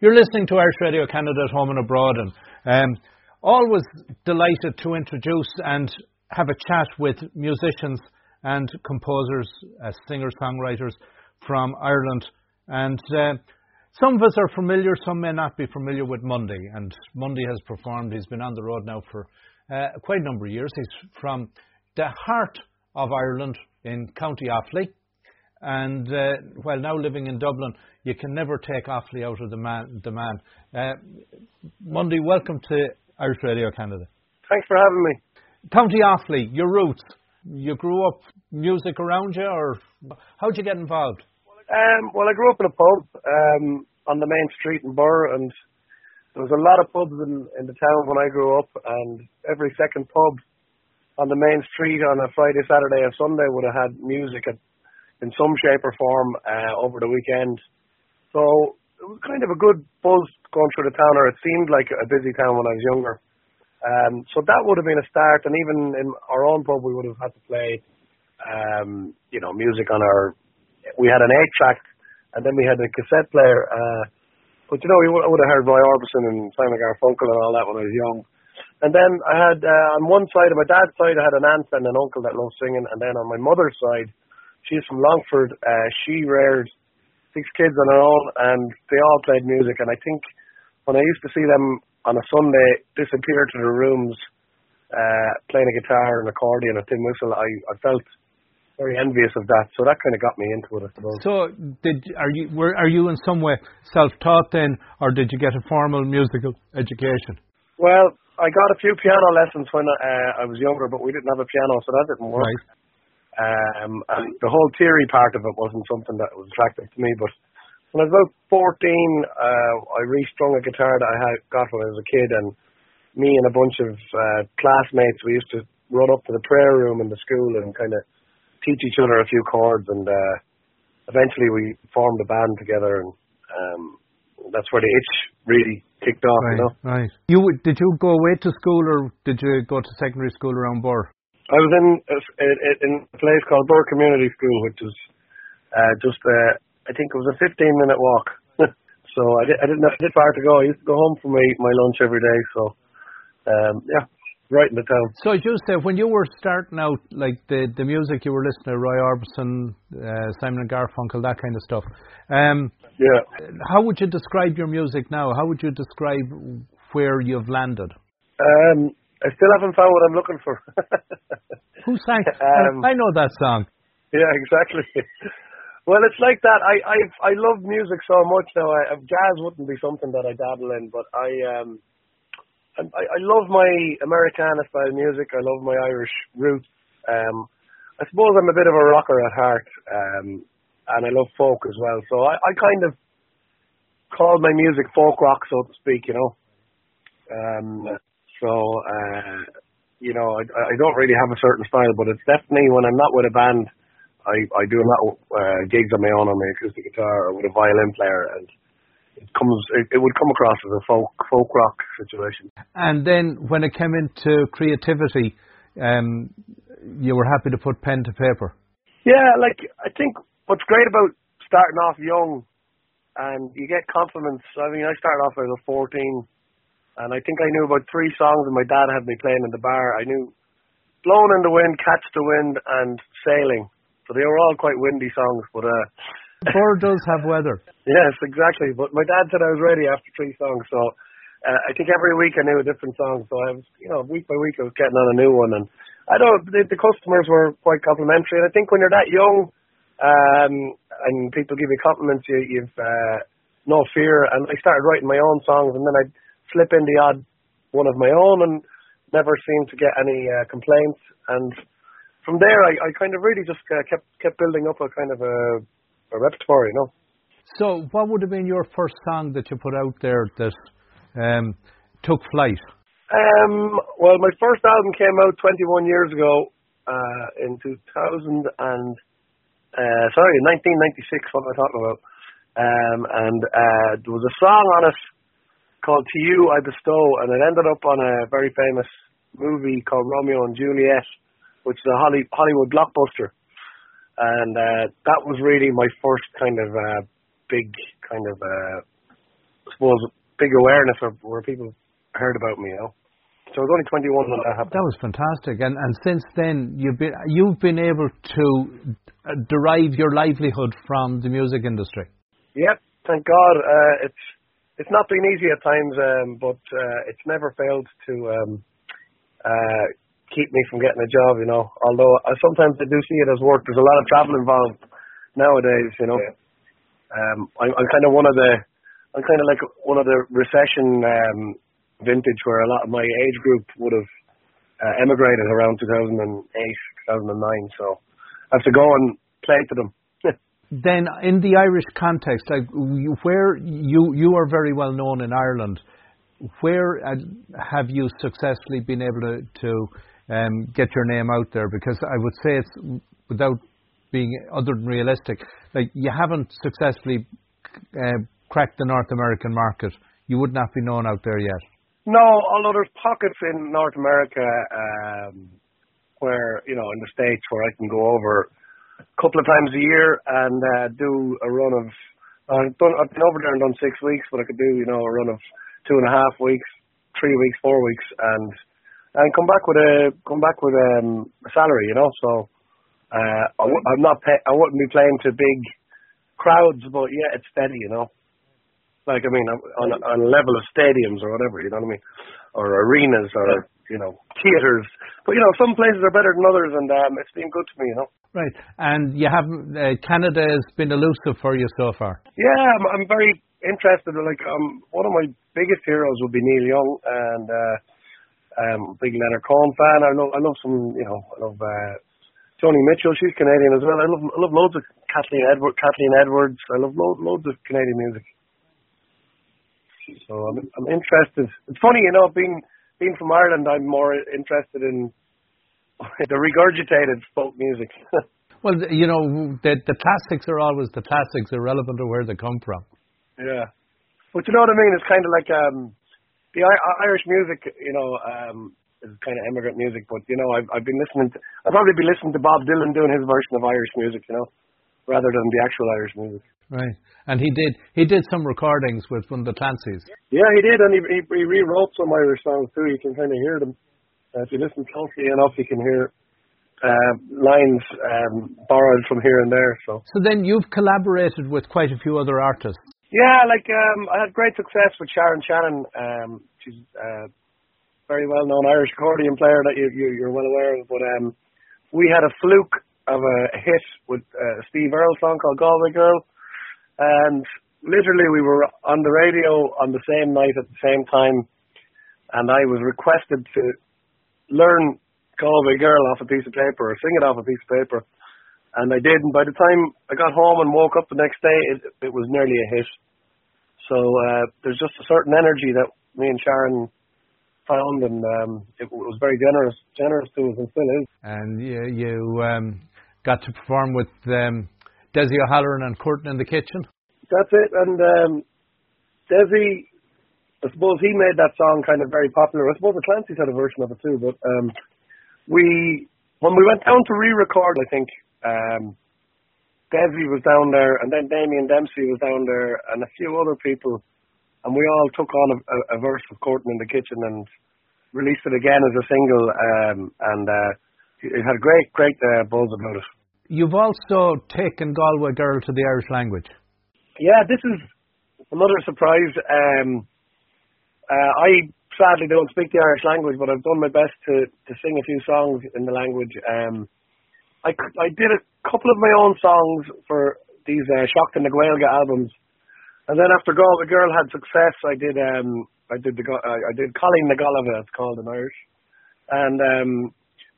You're listening to Irish Radio Canada at home and abroad, and um, always delighted to introduce and have a chat with musicians and composers, uh, singers, songwriters from Ireland. And uh, some of us are familiar, some may not be familiar with Mundy. And Mundy has performed, he's been on the road now for uh, quite a number of years. He's from the heart of Ireland in County Offaly. And uh, while now living in Dublin, you can never take Offaly out of the man. The man. Uh, Mundy, welcome to Irish Radio Canada. Thanks for having me. County Offaly, your roots. You grew up music around you, or how'd you get involved? Um, well, I grew up in a pub um, on the main street in Birr, and there was a lot of pubs in, in the town when I grew up, and every second pub on the main street on a Friday, Saturday, or Sunday would have had music at, in some shape or form uh, over the weekend. So it was kind of a good buzz going through the town, or it seemed like a busy town when I was younger. Um, so that would have been a start, and even in our own pub, we would have had to play, um, you know, music on our. We had an eight track, and then we had a cassette player. Uh, but you know, we would have heard Roy Orbison and Simon Garfunkel and all that when I was young. And then I had uh, on one side of my dad's side, I had an aunt and an uncle that loved singing, and then on my mother's side, she's from Longford. Uh, she reared six kids on her own, and they all played music. And I think when I used to see them on a Sunday disappear to their rooms, uh, playing a guitar, an accordion, a tin whistle, I, I felt very envious of that. So that kind of got me into it, I suppose. So, did are you were are you in some way self-taught then, or did you get a formal musical education? Well, I got a few piano lessons when uh, I was younger, but we didn't have a piano, so that didn't work. Right. Um, and the whole theory part of it wasn't something that was attractive to me. But when I was about 14, uh, I restrung a guitar that I had got when I was a kid, and me and a bunch of uh, classmates, we used to run up to the prayer room in the school and kind of teach each other a few chords, and uh, eventually we formed a band together, and um, that's where the itch really kicked off. Right, You know, right. You did you go away to school, or did you go to secondary school around Birr? I was in a, in- a place called Birr Community School, which was uh, just uh, I think it was a 15 minute walk. so I, di- I didn't have far to go. I used to go home for my my lunch every day. So um, yeah, right in the town. So you said, when you were starting out, like the the music you were listening to, Roy Orbison, uh, Simon and Garfunkel, that kind of stuff. Um, Yeah. how would you describe your music now? How would you describe where you've landed? Um, I still haven't found what I'm looking for. Who sang? Um, I know that song. Yeah, exactly. Well, it's like that. I I I love music so much now. I, jazz wouldn't be something that I dabble in, but I um I I love my Americana style music. I love my Irish roots. Um, I suppose I'm a bit of a rocker at heart, um, and I love folk as well. So I I kind of call my music folk rock, so to speak. You know. Um. So uh, you know, I I don't really have a certain style, but it's definitely when I'm not with a band. I, I do a lot of uh, gigs on my own on my acoustic guitar or with a violin player, and it comes it, it would come across as a folk folk rock situation. And then when it came into creativity, um, you were happy to put pen to paper. Yeah, like I think what's great about starting off young, and you get compliments. I mean, I started off I was 14, and I think I knew about three songs, and my dad had me playing in the bar. I knew "Blowin' in the Wind," "Catch the Wind," and "Sailing." So they were all quite windy songs, but uh, Birr does have weather. Yes, exactly. But my dad said I was ready after three songs, so uh, I think every week I knew a different song. So I was, you know, week by week I was getting on a new one, and I don't. The, the customers were quite complimentary, and I think when you're that young, um, and people give you compliments, you, you've uh, no fear. And I started writing my own songs, and then I'd slip in the odd one of my own, and never seemed to get any uh, complaints. And from there, I, I kind of really just uh, kept kept building up a kind of a, a repertoire, you know. So, what would have been your first song that you put out there that um, took flight? Um, well, my first album came out 21 years ago uh, in 2000 and uh, sorry, 1996. What am I talking about? Um, and uh, there was a song on it called "To You I Bestow," and it ended up on a very famous movie called Romeo and Juliet, which is a Holly, Hollywood blockbuster. And uh, that was really my first kind of uh, big kind of uh, I suppose, big awareness of where people heard about me. You know. So I was only 21 when that happened. That was fantastic, and and since then you've been you've been able to uh, derive your livelihood from the music industry. Yep, thank God. Uh, it's it's not been easy at times, um, but uh, it's never failed to um, uh, keep me from getting a job. You know, although I, sometimes I do see it as work. There's a lot of travel involved nowadays. You know, yeah. um, I'm, I'm kind of one of the I'm kind of like one of the recession um, vintage where a lot of my age group would have uh, emigrated around 2008, 2009. So I have to go and play to them. Then, in the Irish context, like where you you are very well known in Ireland, where uh, have you successfully been able to to um, get your name out there? Because I would say it's without being other than realistic, like you haven't successfully uh, cracked the North American market. You would not be known out there yet. No, although there's pockets in North America um, where you know in the states where I can go over a couple of times a year and uh, do a run of. I've done. I've been over there and done six weeks, but I could do you know a run of two and a half weeks, three weeks, four weeks, and and come back with a come back with um, a salary, you know. So uh, I w- I'm not. Pay- I wouldn't be playing to big crowds, but yeah, it's steady, you know. Like I mean, on a, on a level of stadiums or whatever, you know what I mean, or arenas or you know theaters. But you know, some places are better than others, and um, it's been good to me, you know. Right, and you have uh, Canada has been elusive for you so far. Yeah, I'm, I'm very interested. Like, um, one of my biggest heroes would be Neil Young, and uh, um, big Leonard Cohen fan. I love, I love some, you know, I love uh, Joni Mitchell. She's Canadian as well. I love, I love loads of Kathleen Edward, Kathleen Edwards. I love lo- loads of Canadian music. So I'm I'm interested. It's funny, you know, being being from Ireland, I'm more interested in the regurgitated folk music. well, you know, the the classics are always the classics, irrelevant of where they come from. Yeah, but you know what I mean. It's kind of like um, the I- Irish music. You know, um, is kind of immigrant music. But you know, I've I've been listening. To, I've probably been listening to Bob Dylan doing his version of Irish music. You know, rather than the actual Irish music. Right, and he did he did some recordings with one of the Clancys. Yeah, he did, and he he, he rewrote some Irish songs too. You can kind of hear them if you listen closely enough. You can hear uh, lines um, borrowed from here and there. So. So then you've collaborated with quite a few other artists. Yeah, like um, I had great success with Sharon Shannon. Um, she's a very well known Irish accordion player that you, you you're well aware of. But um, we had a fluke of a hit with uh, Steve Earle song called Galway Girl and literally we were on the radio on the same night at the same time, and I was requested to learn Call Galway Girl off a piece of paper or sing it off a piece of paper, and I did. And by the time I got home and woke up the next day, it, it was nearly a hit. So uh, there's just a certain energy that me and Sharon found, and um, it, was very generous, generous to us, and still is. And you, you um, got to perform with um, Dessie O'Halloran and Courtin' in the kitchen. That's it. And um, Dessie, I suppose he made that song kind of very popular. I suppose the Clancys had a version of it too. But um, we, when we went down to re-record, I think um, Dessie was down there, and then Damien Dempsey was down there, and a few other people, and we all took on a, a, a verse of Courtin' in the kitchen and released it again as a single, um, and uh, it had a great, great uh, buzz about it. You've also taken Galway Girl to the Irish language. Yeah, this is another surprise. Um, uh, I sadly don't speak the Irish language, but I've done my best to, to sing a few songs in the language. Um, I, I did a couple of my own songs for these uh, Shocked in the Gaeilge albums, and then after Galway Girl had success, I did um, I did the I did Cailín na Gaillimhe, it's called in Irish, and um,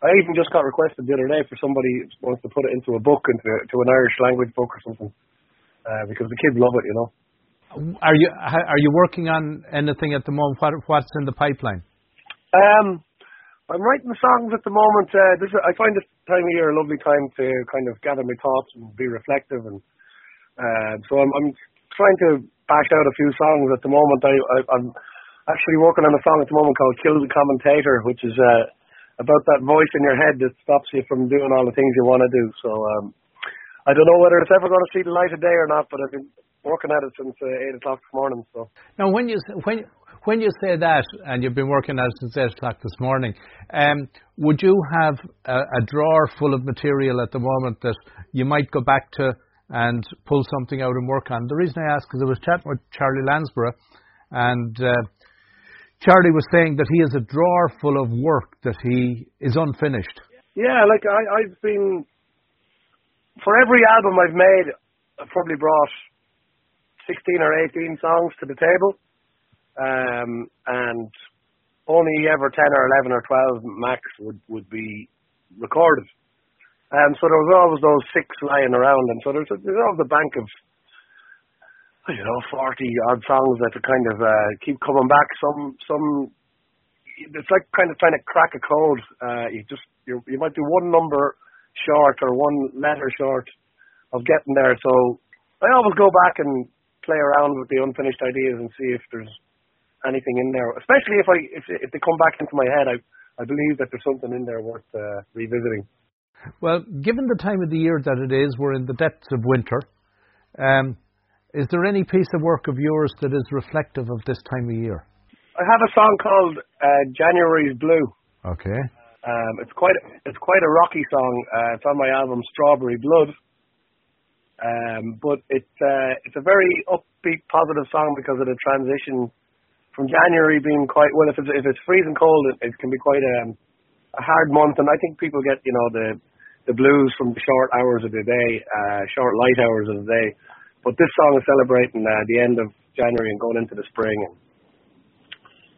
I even just got requested the other day for somebody wants to put it into a book, into to an Irish language book or something, uh, because the kids love it, you know. Are you are you working on anything at the moment? What what's in the pipeline? Um, I'm writing songs at the moment. Uh, this I find this time of year a lovely time to kind of gather my thoughts and be reflective, and uh, so I'm, I'm trying to bash out a few songs at the moment. I, I'm actually working on a song at the moment called "Kill the Commentator," which is uh, about that voice in your head that stops you from doing all the things you want to do. So um, I don't know whether it's ever going to see the light of day or not, but I've been working at it since uh, eight o'clock this morning. So now, when you when when you say that, and you've been working at it since eight o'clock this morning, um, would you have a, a drawer full of material at the moment that you might go back to and pull something out and work on? The reason I ask is I was chatting with Charlie Landsborough, and uh, Charlie was saying that he has a drawer full of work that he is unfinished. Yeah, like I, I've been for every album I've made, I've probably brought sixteen or eighteen songs to the table, um, and only ever ten or eleven or twelve max would would be recorded. Um, so there was always those six lying around, and so there's, there's always a bank of you know, forty odd songs that kind of uh, keep coming back. Some some it's like kind of trying to crack a code. Uh, you just you you might be one number short or one letter short of getting there. So I always go back and play around with the unfinished ideas and see if there's anything in there. Especially if I if if they come back into my head, I I believe that there's something in there worth uh, revisiting. Well, given the time of the year that it is, we're in the depths of winter. Um, is there any piece of work of yours that is reflective of this time of year? I have a song called uh, January's Blue. Okay. Um, it's quite it's quite a rocky song. Uh, it's on my album Strawberry Blood. Um, but it's uh, it's a very upbeat, positive song because of the transition from January being quite well. If it's if it's freezing cold, it, it can be quite a, um, a hard month, and I think people get you know the the blues from the short hours of the day, uh, short light hours of the day. But this song is celebrating uh, the end of January and going into the spring. And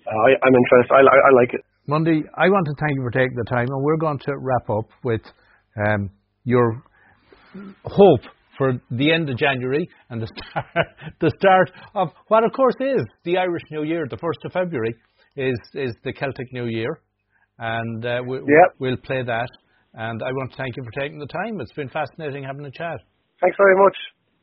uh, I, I'm interested. I, I, I like it. Mundy, I want to thank you for taking the time, and we're going to wrap up with um, your hope for the end of January and the start, the start of what, of course, is the Irish New Year. The first of February is is the Celtic New Year, and uh, we, yep. we'll play that. And I want to thank you for taking the time. It's been fascinating having a chat. Thanks very much.